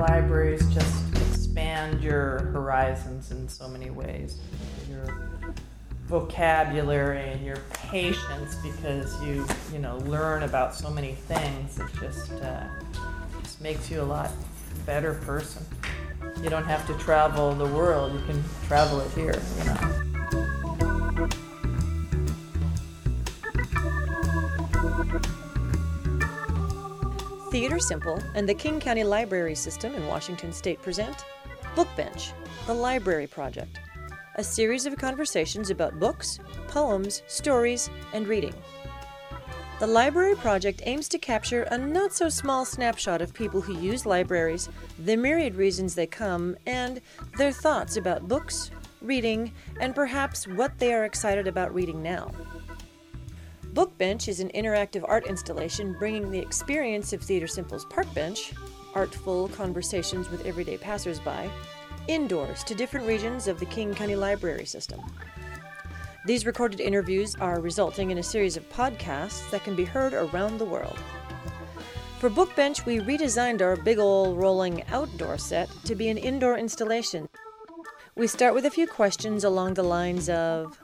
libraries just expand your horizons in so many ways. Your vocabulary and your patience because you you know learn about so many things. It just uh, just makes you a lot better person. You don't have to travel the world. You can travel it here. You know. Theater Simple and the King County Library System in Washington State present Bookbench, the Library Project, a series of conversations about books, poems, stories, and reading. The Library Project aims to capture a not so small snapshot of people who use libraries, the myriad reasons they come, and their thoughts about books, reading, and perhaps what they are excited about reading now. Bookbench is an interactive art installation bringing the experience of Theater Simple's Park Bench, artful conversations with everyday passersby, indoors to different regions of the King County Library system. These recorded interviews are resulting in a series of podcasts that can be heard around the world. For Bookbench, we redesigned our big ol' rolling outdoor set to be an indoor installation. We start with a few questions along the lines of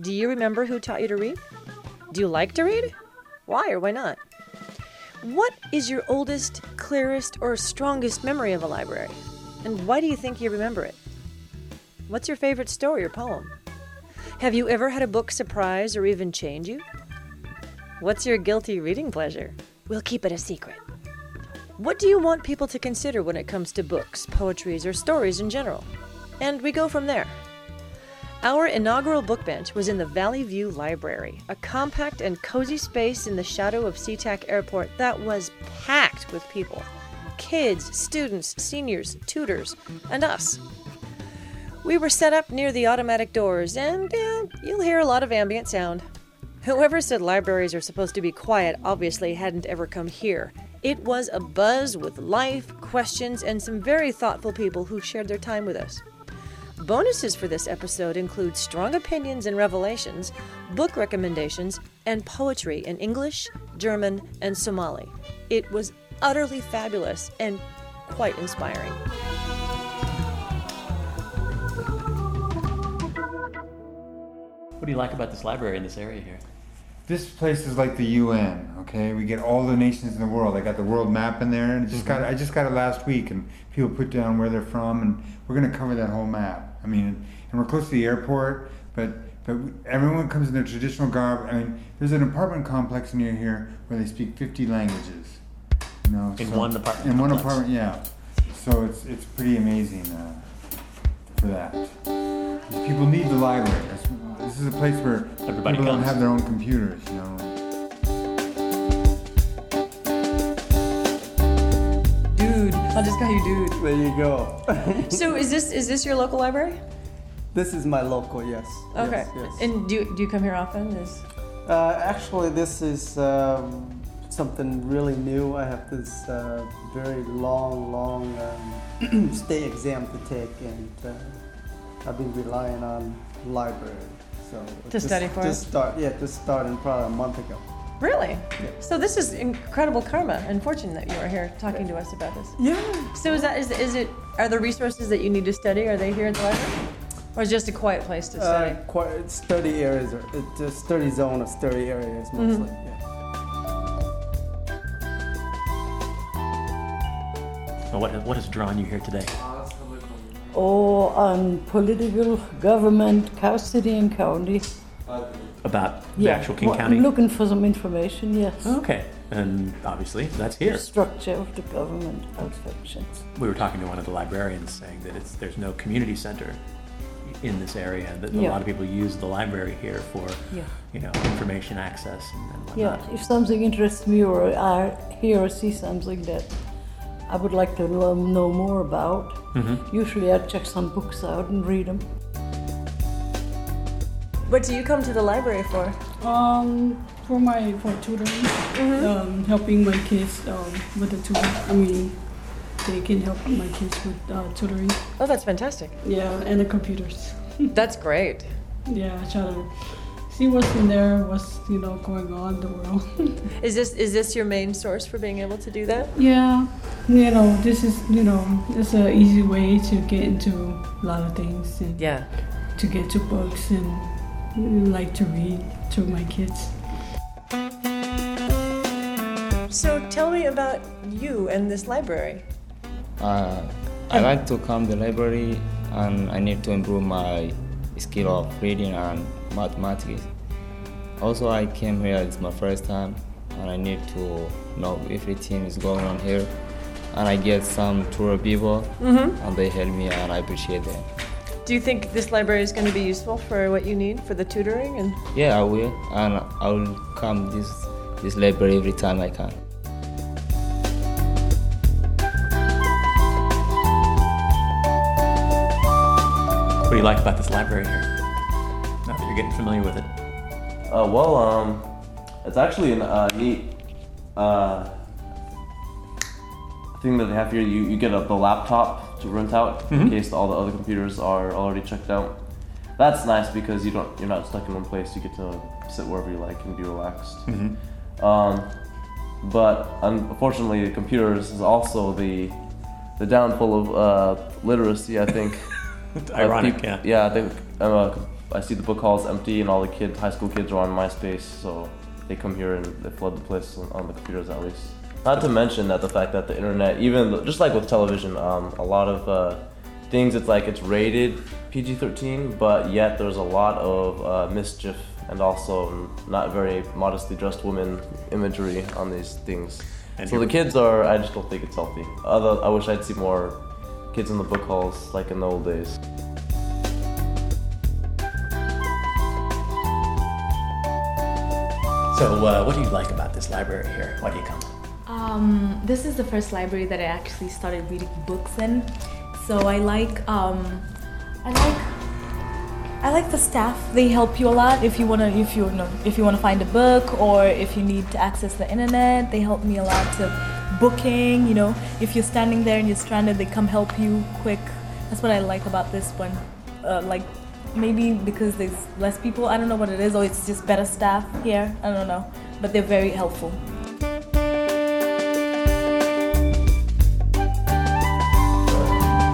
Do you remember who taught you to read? Do you like to read? Why or why not? What is your oldest, clearest, or strongest memory of a library? And why do you think you remember it? What's your favorite story or poem? Have you ever had a book surprise or even change you? What's your guilty reading pleasure? We'll keep it a secret. What do you want people to consider when it comes to books, poetries, or stories in general? And we go from there. Our inaugural book bench was in the Valley View Library, a compact and cozy space in the shadow of SeaTac Airport that was packed with people kids, students, seniors, tutors, and us. We were set up near the automatic doors, and eh, you'll hear a lot of ambient sound. Whoever said libraries are supposed to be quiet obviously hadn't ever come here. It was a buzz with life, questions, and some very thoughtful people who shared their time with us. Bonuses for this episode include strong opinions and revelations, book recommendations, and poetry in English, German, and Somali. It was utterly fabulous and quite inspiring. What do you like about this library in this area here? This place is like the UN. Okay, we get all the nations in the world. I got the world map in there, and just mm-hmm. got I just got it last week, and people put down where they're from, and we're gonna cover that whole map. I mean, and we're close to the airport, but but everyone comes in their traditional garb. I mean, there's an apartment complex near here where they speak 50 languages. You know, In one apartment In one apartment, yeah. So it's it's pretty amazing uh, for that. People need the library. This is a place where Everybody people don't have their own computers. You know. Dude, I just got you, dude. There you go. So is this is this your local library? this is my local, yes. Okay. Yes, yes. And do you, do you come here often? Is Uh, actually, this is um, something really new. I have this uh, very long, long um, stay exam to take, and uh, I've been relying on library. So To study for it? Just start, yeah, just starting probably a month ago. Really? So this is incredible karma and fortune that you are here talking to us about this. Yeah. So is that is, is it are the resources that you need to study are they here at the library, or is just a quiet place to study? Uh, quite study areas, are, it's a study zone of study areas Mm-hmm. mostly. Yeah. Well, what, what has drawn you here today? Oh, on political government, Cow City and County. About the actual King well, County? I'm looking for some information, yes. Okay, and obviously that's The here. structure of the government, it functions. We were talking to one of the librarians saying that it's there's no community center in this area. That a lot of people use the library here for Yeah. you know information access and, and Yeah, if something interests me or I hear or see something that I would like to know know more about, Mm-hmm. usually I check some books out and read them. What do you come to the library for? Um, for my for tutoring, um, helping my kids um, with the tutoring. I mean, they can help my kids with uh, tutoring. Oh, that's fantastic. Yeah, and the computers. That's great. Yeah, I try to see what's in there, what's you know going on in the world. Is this is this your main source for being able to do that? yeah, you know, this is you know, it's an easy way to get into a lot of things and Yeah. to get to books and like to read to my kids. So tell me about you and this library. Uh, I like to come to the library and I need to improve my skill of reading and mathematics. Also, I came here, it's my first time, and I need to know everything is going on here. And I get some tour people, and they help me, and I appreciate them. Do you think this library is going to be useful for what you need for the tutoring? And Yeah, I will, and I will come this this library every time I can. What do you like about this library here? Now that you're getting familiar with it. Uh, well, um, it's actually a uh, neat uh, thing that they have here. You, you get a, the laptop to rent out in Mhm. case all the other computers are already checked out. That's nice because you don't you're not stuck in one place. You get to sit wherever you like and be relaxed. Mm-hmm. Um, but unfortunately, computers is also the the downfall of uh, literacy. I think. Uh, Ironic, yeah. Yeah, I think uh, I see the book halls empty, and all the kids, high school kids, are on MySpace, so they come here and they flood the place on, on the computers at least. Not to mention that the fact that the internet, even just like with television, um, a lot of uh, things it's like it's rated PG-13, but yet there's a lot of uh, mischief and also not very modestly dressed women imagery on these things. And so the kids are, I just don't think it's healthy. Other, I wish I'd see more kids in the book halls like in the old days. So, uh, what do you like about this library here? Why do you come? Um, this is the first library that I actually started reading books in. So I like um, I like I like the staff. They help you a lot if you wanna if you know if you wanna find a book or if you need to access the internet. They help me a lot to booking. You know, if you're standing there and you're stranded, they come help you quick. That's what I like about this one. Uh, like maybe because there's less people. I don't know what it is, or it's just better staff here. I don't know, but they're very helpful.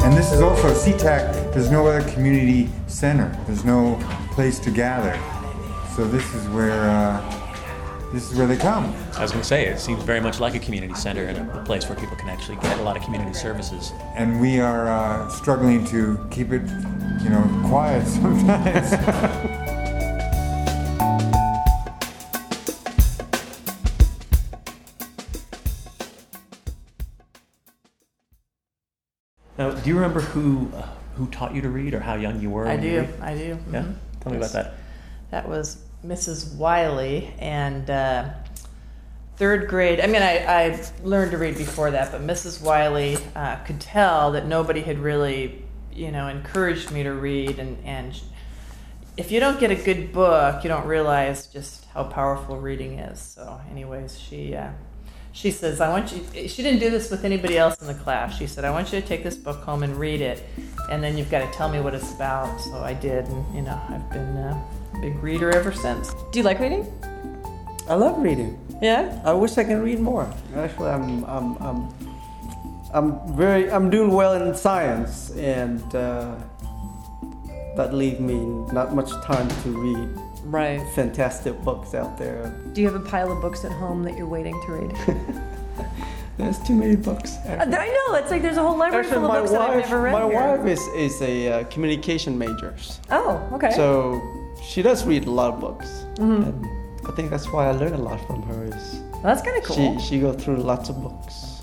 And this is also SeaTac. There's no other community center. There's no place to gather. So this is where uh, this is where they come. I was going to say, it seems very much like a community center and a place where people can actually get a lot of community services. And we are uh, struggling to keep it, you know, quiet sometimes. do you remember who uh, who taught you to read or how young you were? I do. I do. Yeah, mhm. tell me about that. That was Mrs. Wiley, and uh, third grade. I mean, I, I learned to read before that, but Mrs. Wiley uh, could tell that nobody had really, you know, encouraged me to read. And, and if you don't get a good book, you don't realize just how powerful reading is. So, anyways, she. Uh, she says, I want you, she didn't do this with anybody else in the class. She said, I want you to take this book home and read it, and then you've got to tell me what it's about. So I did, and, you know, I've been a big reader ever since. do you like reading? I love reading. Yeah. I wish I can read more. Actually, I'm, I'm, I'm, I'm very, I'm doing well in science, and uh, that leaves me not much time to read Right. fantastic books out there. Do you have a pile of books at home that you're waiting to read? There's too many books. I know. It's like there's a whole library Actually, full my of books that I've wife, never read. my here. wife is, is a uh, communication major, Oh, okay. so she does read a lot of books, Mhm. and I think that's why I learn a lot from her. Is Well, that's kind of cool. she she go through lots of books.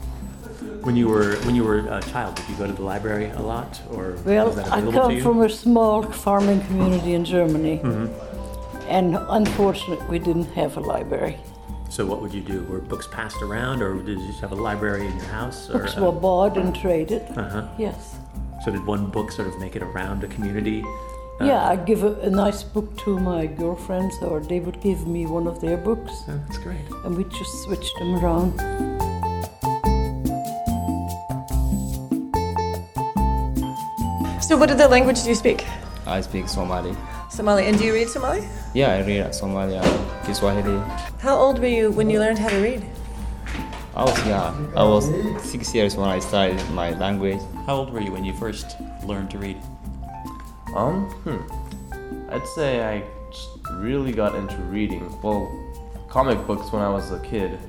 When you were when you were a child, did you go to the library a lot, or Well, was that I available to come from a small farming community in Germany, Mhm. And unfortunately, we didn't have a library. So what would you do? Were books passed around, or did you just have a library in your house? Or, Books were bought and traded. uh-huh. Yes. So did one book sort of make it around a community? Uh, Yeah, I give a, a nice book to my girlfriends, or they would give me one of their books, yeah, that's great. and we just switched them around. So, what other language do you speak? I speak Somali. Somali. And do you read Somali? Yeah, I read Somali and Kiswahili. How old were you when you learned how to read? I was young. I was six years when I started my language. How old were you when you first learned to read? Um, hmm. I'd say I really got into reading. Well, comic books when I was a kid,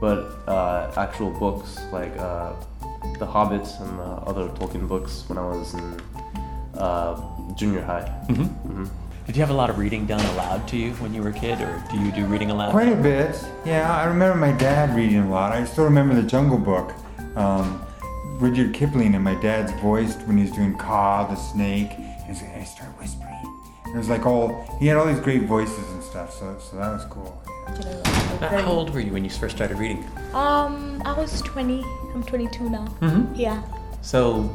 but uh, actual books like uh, The Hobbit and uh, other Tolkien books when I was in uh, junior high. Mm-hmm. hmm Did you have a lot of reading done aloud to you when you were a kid, or do you do reading aloud? Quite a bit. Yeah, I remember my dad reading a lot. I still remember the Jungle Book. Um, Rudyard Kipling and my dad's voice when he was doing Kaa, the snake. And so I start whispering. And it was like all, he had all these great voices and stuff, so, so that was cool. How old were you when you first started reading? Um, I was 20. I'm 22 now. Mm-hmm. Yeah. So,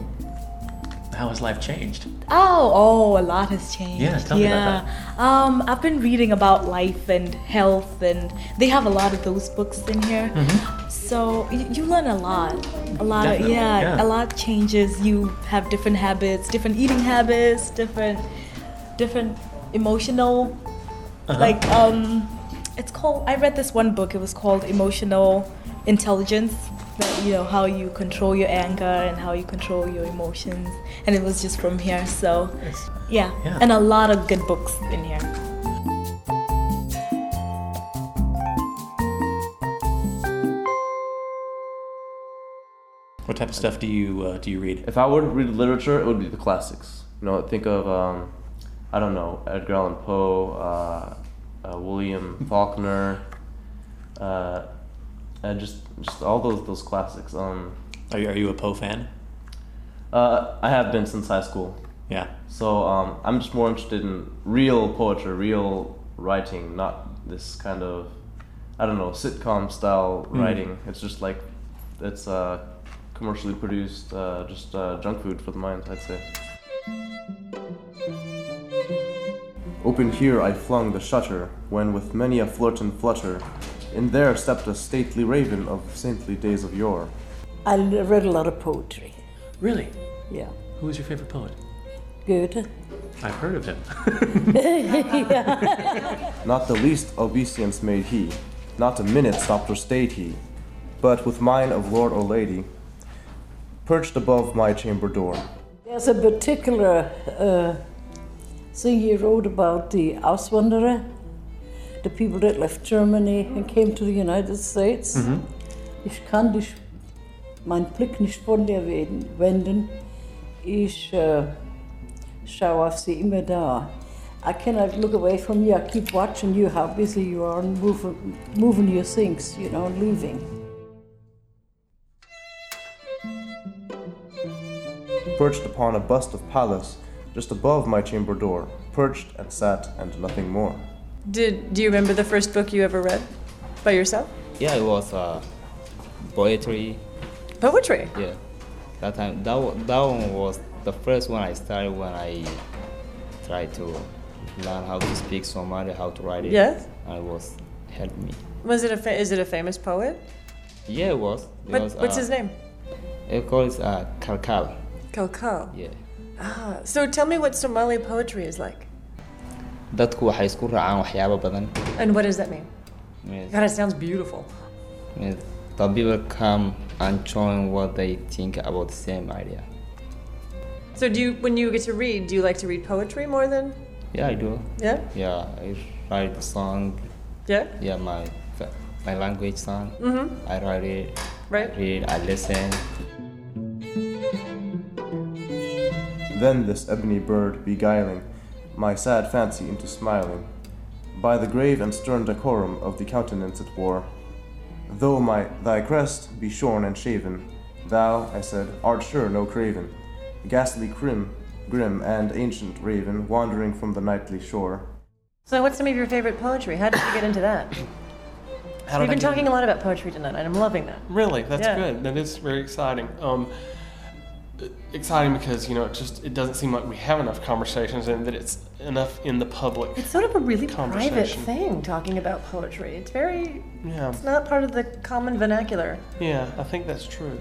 how has life changed? Oh, oh, a lot has changed. Yeah, tell me yeah. about Um, I've been reading about life and health, and they have a lot of those books in here. Mm-hmm. So y- you learn a lot. A lot Definitely, of yeah, yeah. a lot changes. You have different habits, different eating habits, different, different emotional. Uh-huh. Like um, it's called. I read this one book. It was called Emotional Intelligence. That you know how you control your anger and how you control your emotions, and it was just from here. So yeah, Yeah. and a lot of good books in here. What type of stuff do you uh, do you read? If I were to read literature, it would be the classics. You know, think of um, I don't know Edgar Allan Poe, uh, uh, William Faulkner, uh, and just just all those those classics. Um, Are you, are you a Poe fan? uh, I have been since high school, Yeah. so um, I'm just more interested in real poetry, real writing, not this kind of I don't know sitcom style Mm. writing. It's just like it's uh, commercially produced, uh, just uh, junk food for the mind. I'd say. Open here I flung the shutter, when with many a flirt and flutter, in there stepped a stately raven of saintly days of yore. I read a lot of poetry. Really? Yeah. Who is your favorite poet? Goethe. I've heard of him. Not the least obeisance made he, not a minute stopped or stayed he, but with mine of lord or lady, perched above my chamber door. There's a particular uh, thing he wrote about the Auswanderer, the people that left Germany and came to the United States. Mm-hmm. Ich kann dich, mein Blick nicht von dir wen- wenden. Ich äh, schaue auf sie immer da. I cannot look away from you. I keep watching you, how busy you are and moving, moving your things, you know, leaving. Perched upon a bust of Pallas, just above my chamber door, perched and sat and nothing more. Did do you remember the first book you ever read by yourself? Yeah, it was uh, poetry. Poetry. Yeah, that time that that one was the first one I started when I tried to learn how to speak Somali, how to write it. Yes? and it was helped me. Was it a fa- is it a famous poet? Yeah, it was. It What, was, what's uh, his name? It calls uh, Kalkal. Kalkal. Yeah. Ah, so tell me what Somali poetry is like. Dadku waxay isku raacaan waxyaabo badan. And what does that mean? Means- God, it sounds beautiful. means the people come and join what they think about the same idea. So do you when you get to read, do you like to read poetry more than Yeah, I do. Yeah? Yeah, I write the song. Yeah? Yeah, my my language song. mm-hmm. I write it. Right. I read. I listen. Then this ebony bird beguiling my sad fancy into smiling, by the grave and stern decorum of the countenance it wore. Though my thy crest be shorn and shaven, thou, I said, art sure no craven, ghastly grim, grim and ancient raven wandering from the nightly shore. So what's some of your favorite poetry? How did you get into that? How We've did I been talking a lot about poetry tonight, and I'm loving that. Really, that's Yeah. good. That is very exciting. Um, exciting because you know it just it doesn't seem like we have enough conversations and that it's enough in the public. It's sort of a really private thing talking about poetry. It's very Yeah. it's not part of the common vernacular. Yeah, I think that's true.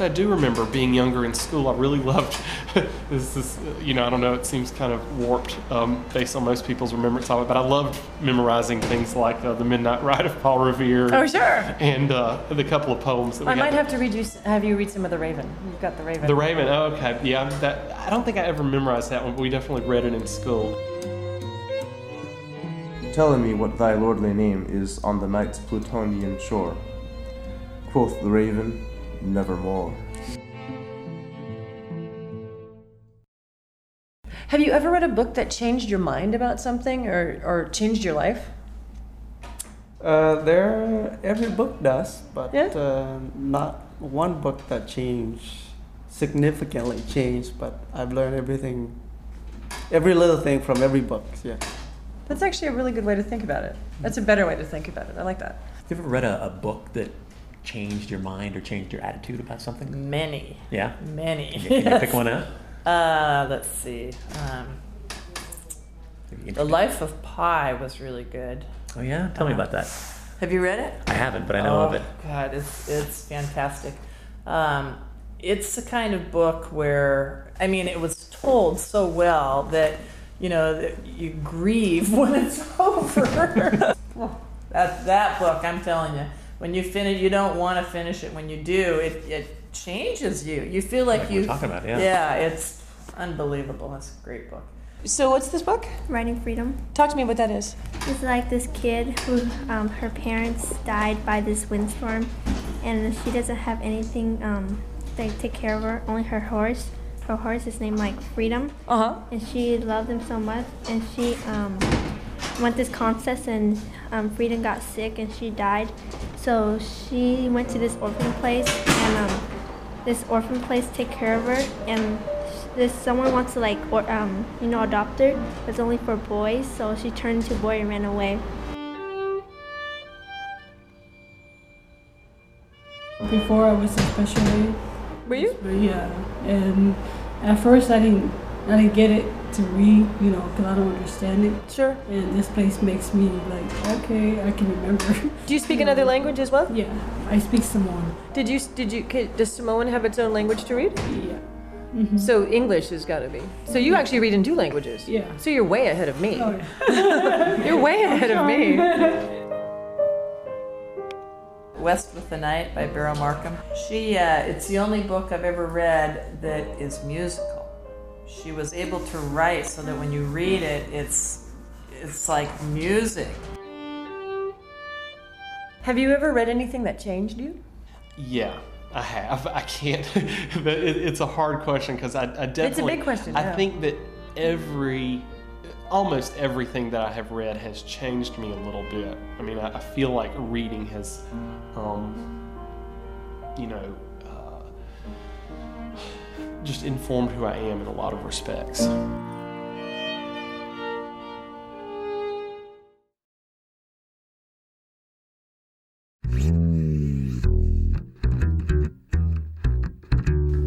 I do remember being younger in school. I really loved this. Is you know I don't know. It seems kind of warped um, based on most people's remembrance of it, but I loved memorizing things like uh, the Midnight Ride of Paul Revere. Oh, sure. And uh, the couple of poems that we I got might to- have to read you, have you read some of The Raven. You've got The Raven. The Raven. Oh, okay. Yeah, that I don't think I ever memorized that one, but we definitely read it in school. Telling me what thy lordly name is on the night's Plutonian shore. Quoth the raven, nevermore. Have you ever read a book that changed your mind about something or, or changed your life? Uh, there, every book does, but Yeah. uh, not one book that changed significantly changed. But I've learned everything, every little thing from every book. Yeah. That's actually a really good way to think about it. That's a better way to think about it. I like that. Have you ever read a, a book that changed your mind or changed your attitude about something? Many. Yeah? Many. Can you, can you pick one out? Uh, let's see. Um, the Life of Pi was really good. Oh, yeah? Tell me about that. Have you read it? I haven't, but I know of Oh, it. God, it's it's fantastic. Um, it's the kind of book where I mean, it was told so well that you know that you grieve when it's over. that that book, I'm telling you, when you finish, you don't want to finish it. When you do, it it changes you. You feel like Like you. we're talking about, yeah. Yeah, it's unbelievable. It's a great book. So, what's this book? Riding Freedom. Talk to me what that is. It's like this kid who um, her parents died by this windstorm, and she doesn't have anything um, to take care of her. Only her horse. Her horse is named like Freedom. Uh huh. And she loved him so much, and she um, went this contest, and um, Freedom got sick, and she died. So she went to this orphan place, and um, this orphan place take care of her, and this someone wants to like or, um, you know adopt her, but it's only for boys. So she turned into a boy and ran away. Before I was in special aid. Were you? Yeah, and at first I didn't, I didn't get it to read, you know, because I don't understand it. Sure. And this place makes me like, okay, I can remember. Do you speak another language as well? Yeah, I speak Samoan. Did you? Did you? ca- Does Samoan have its own language to read? Yeah. So English has got to be. So you actually read in two languages. Yeah. So you're way ahead of me. Oh, yeah. You're way ahead of me. West with the Night by Beryl Markham. She, uh, it's the only book I've ever read that is musical. She was able to write so that when you read it, it's, it's like music. Have you ever read anything that changed you? Yeah, I have. I can't. but it, it's a hard question because I, I definitely. big question, I yeah. think that every, almost everything that I have read has changed me a little bit. I mean, I, I feel like reading has, um, you know, just informed who I am in a lot of respects.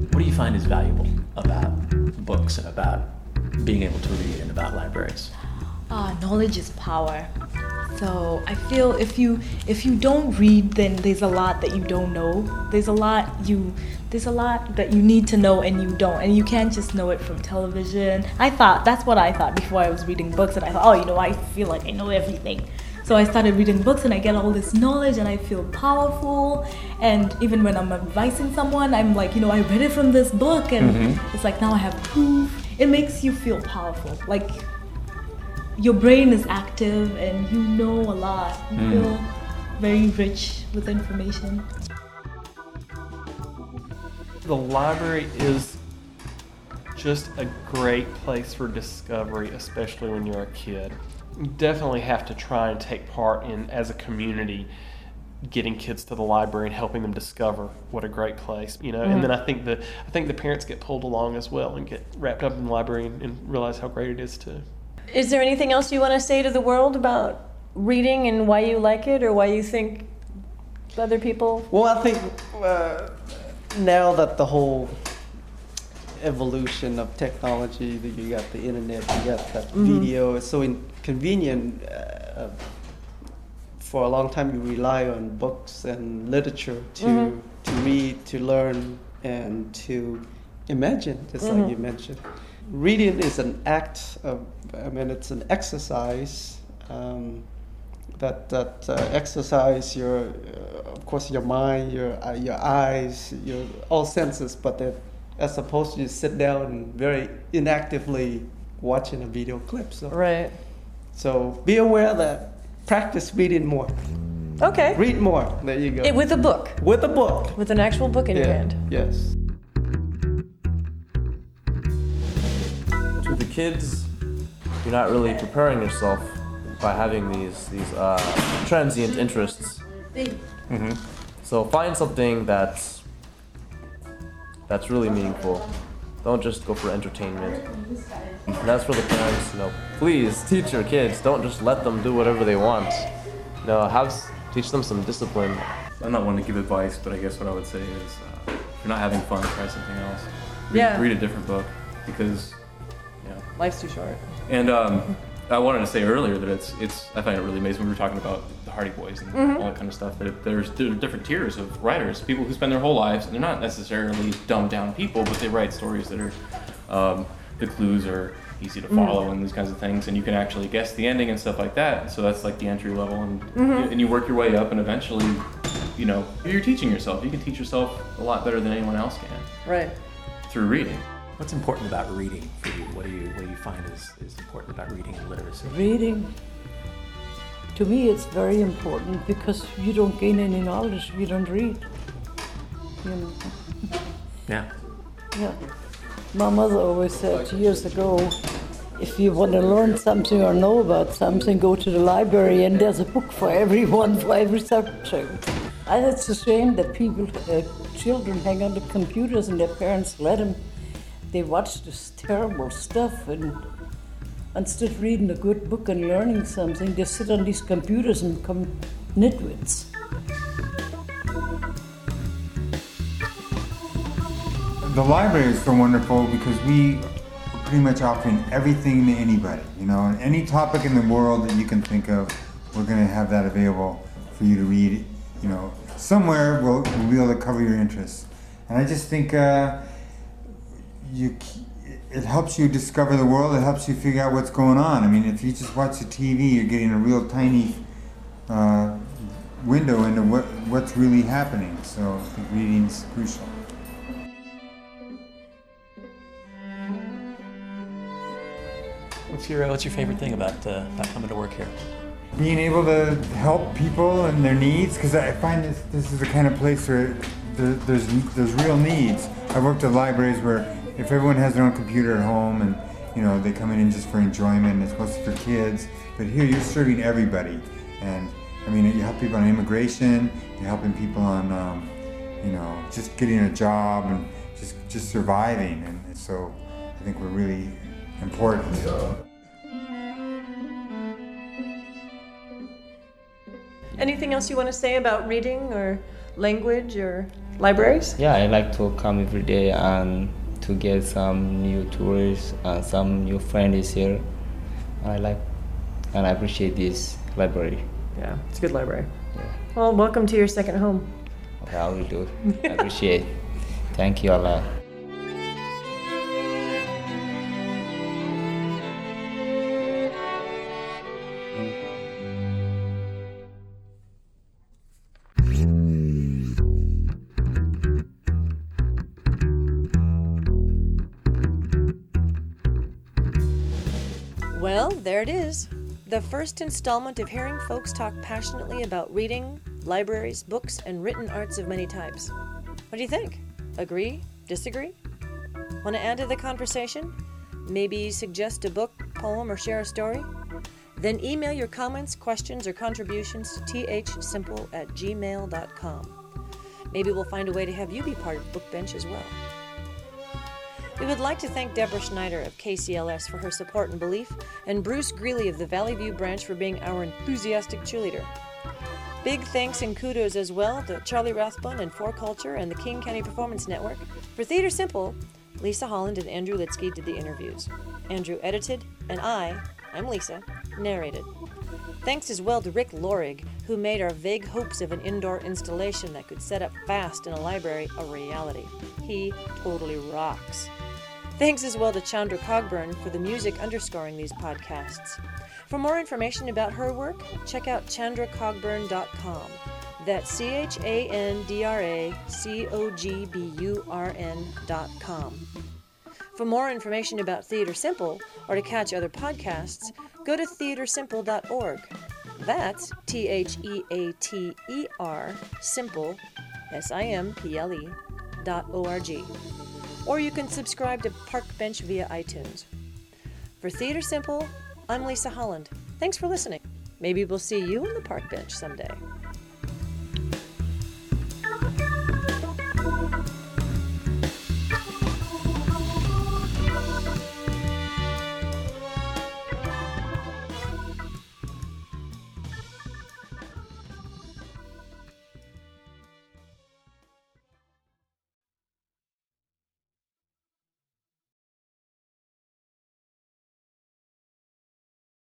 What do you find is valuable about books and about being able to read and about libraries? Ah, knowledge is power. So I feel if you if you don't read, then there's a lot that you don't know. There's a lot you there's a lot that you need to know and you don't, and you can't just know it from television. I thought that's what I thought before I was reading books, and I thought, oh, you know, I feel like I know everything. So I started reading books and I get all this knowledge and I feel powerful. And even when I'm advising someone, I'm like, you know, I read it from this book and Mhm. it's like now I have proof. It makes you feel powerful. Like your brain is active and you know a lot. You Mm. feel very rich with information. The library is just a great place for discovery, especially when you're a kid. You definitely have to try and take part in, as a community, getting kids to the library and helping them discover what a great place, you know. Mhm. And then I think the I think the parents get pulled along as well and get wrapped up in the library and, and realize how great it is too. Is there anything else you want to say to the world about reading and why you like it or why you think other people? Well, I think uh, now that the whole evolution of technology, that you got the internet, you got the Mhm. video, it's so inconvenient. Uh, for a long time, you rely on books and literature to Mhm. to read, to learn and to imagine, just like you mentioned. Reading is an act of, I mean, it's an exercise um, that that uh, exercise your, uh, of course, your mind, your uh, your eyes, your all senses, but that as opposed to you sit down and very inactively watching a video clip. So Right. so be aware that practice reading more. Okay. Read more. There you go. It, with a book, With a book. with an actual book in your hand. Yes. to the kids, you're not really preparing yourself by having these these uh, transient interests. So find something that's that's really meaningful. Don't just go for entertainment. And that's for the parents. You know, please teach your kids. Don't just let them do whatever they want. You know, have teach them some discipline. I'm not one to give advice, but I guess what I would say is, uh, if you're not having fun, try something else. Read, Yeah. read a different book because, you know. Life's too short. And um, I wanted to say earlier that it's it's I find it really amazing when we were talking about the Hardy Boys and Mm-hmm. all that kind of stuff. That there's there different tiers of writers, people who spend their whole lives and they're not necessarily dumbed down people, but they write stories that are um, the clues are easy to follow Mm-hmm. and these kinds of things, and you can actually guess the ending and stuff like that. So that's like the entry level, and Mm-hmm. and you work your way up, and eventually, you know, you're teaching yourself. You can teach yourself a lot better than anyone else can Right. through reading. What's important about reading for you? What do you what do you find is, is important about reading and literacy? Reading, to me, it's very important because you don't gain any knowledge if you don't read. You know, Yeah. yeah. My mother always said years ago, if you want to learn something or know about something, go to the library and there's a book for everyone, for every subject. And it's a shame that people, uh, children hang on to computers and their parents let them. They watch this terrible stuff and instead of reading a good book and learning something, they sit on these computers and become nitwits. the library is so wonderful because we are pretty much offering everything to anybody. You know, any topic in the world that you can think of, we're going to have that available for you to read. You know, somewhere we'll, we'll be able to cover your interests. And I just think uh, you, it helps you discover the world. It helps you figure out what's going on. I mean, if you just watch the TV, you're getting a real tiny uh, window into what, what's really happening. So I think reading's crucial. What's your what's your favorite thing about uh, about coming to work here? being able to help people and their needs because I find this this is the kind of place where there, there's there's real needs. I've worked at libraries where if everyone has their own computer at home and you know they come in just for enjoyment, it's mostly for kids. But here you're serving everybody, and I mean you help people on immigration, you're helping people on um, you know just getting a job and just just surviving, and so I think we're really important. Anything else you want to say about reading or language or libraries? Yeah, I like to come every day and to get some new tourists and uh, some new friends here. And I like and I appreciate this library. Yeah, it's a good library. Yeah, Well, welcome to your second home. okay, I will do. I appreciate. Thank you a lot. Is. The first installment of hearing folks talk passionately about reading, libraries, books, and written arts of many types. What do you think? Agree? Disagree? Want to add to the conversation? Maybe suggest a book, poem, or share a story? Then email your comments, questions, or contributions to thsimple at gmail.com. Maybe we'll find a way to have you be part of Bookbench as well. We would like to thank Deborah Schneider of KCLS for her support and belief, and Bruce Greeley of the Valley View branch for being our enthusiastic cheerleader. Big thanks and kudos as well to Charlie Rathbun and 4Culture and the King County Performance Network. For Theater Simple, Lisa Holland and Andrew Litsky did the interviews. Andrew edited, and I, I'm Lisa, narrated. Thanks as well to Rick Lorig, who who made our vague hopes of an indoor installation that could set up fast in a library a reality. He totally rocks. Thanks as well to Chandra Cogburn for the music underscoring these podcasts. For more information about her work, check out chandracogburn.com. That's C H A N D R A C O G B U R N.com. For more information about Theater Simple or to catch other podcasts, go to theatersimple.org. That's T H E A T E R simple, S I M P L E, dot O R G. Or you can subscribe to Park Bench via iTunes. For Theater Simple, I'm Lisa Holland. Thanks for listening. Maybe we'll see you in the park bench someday.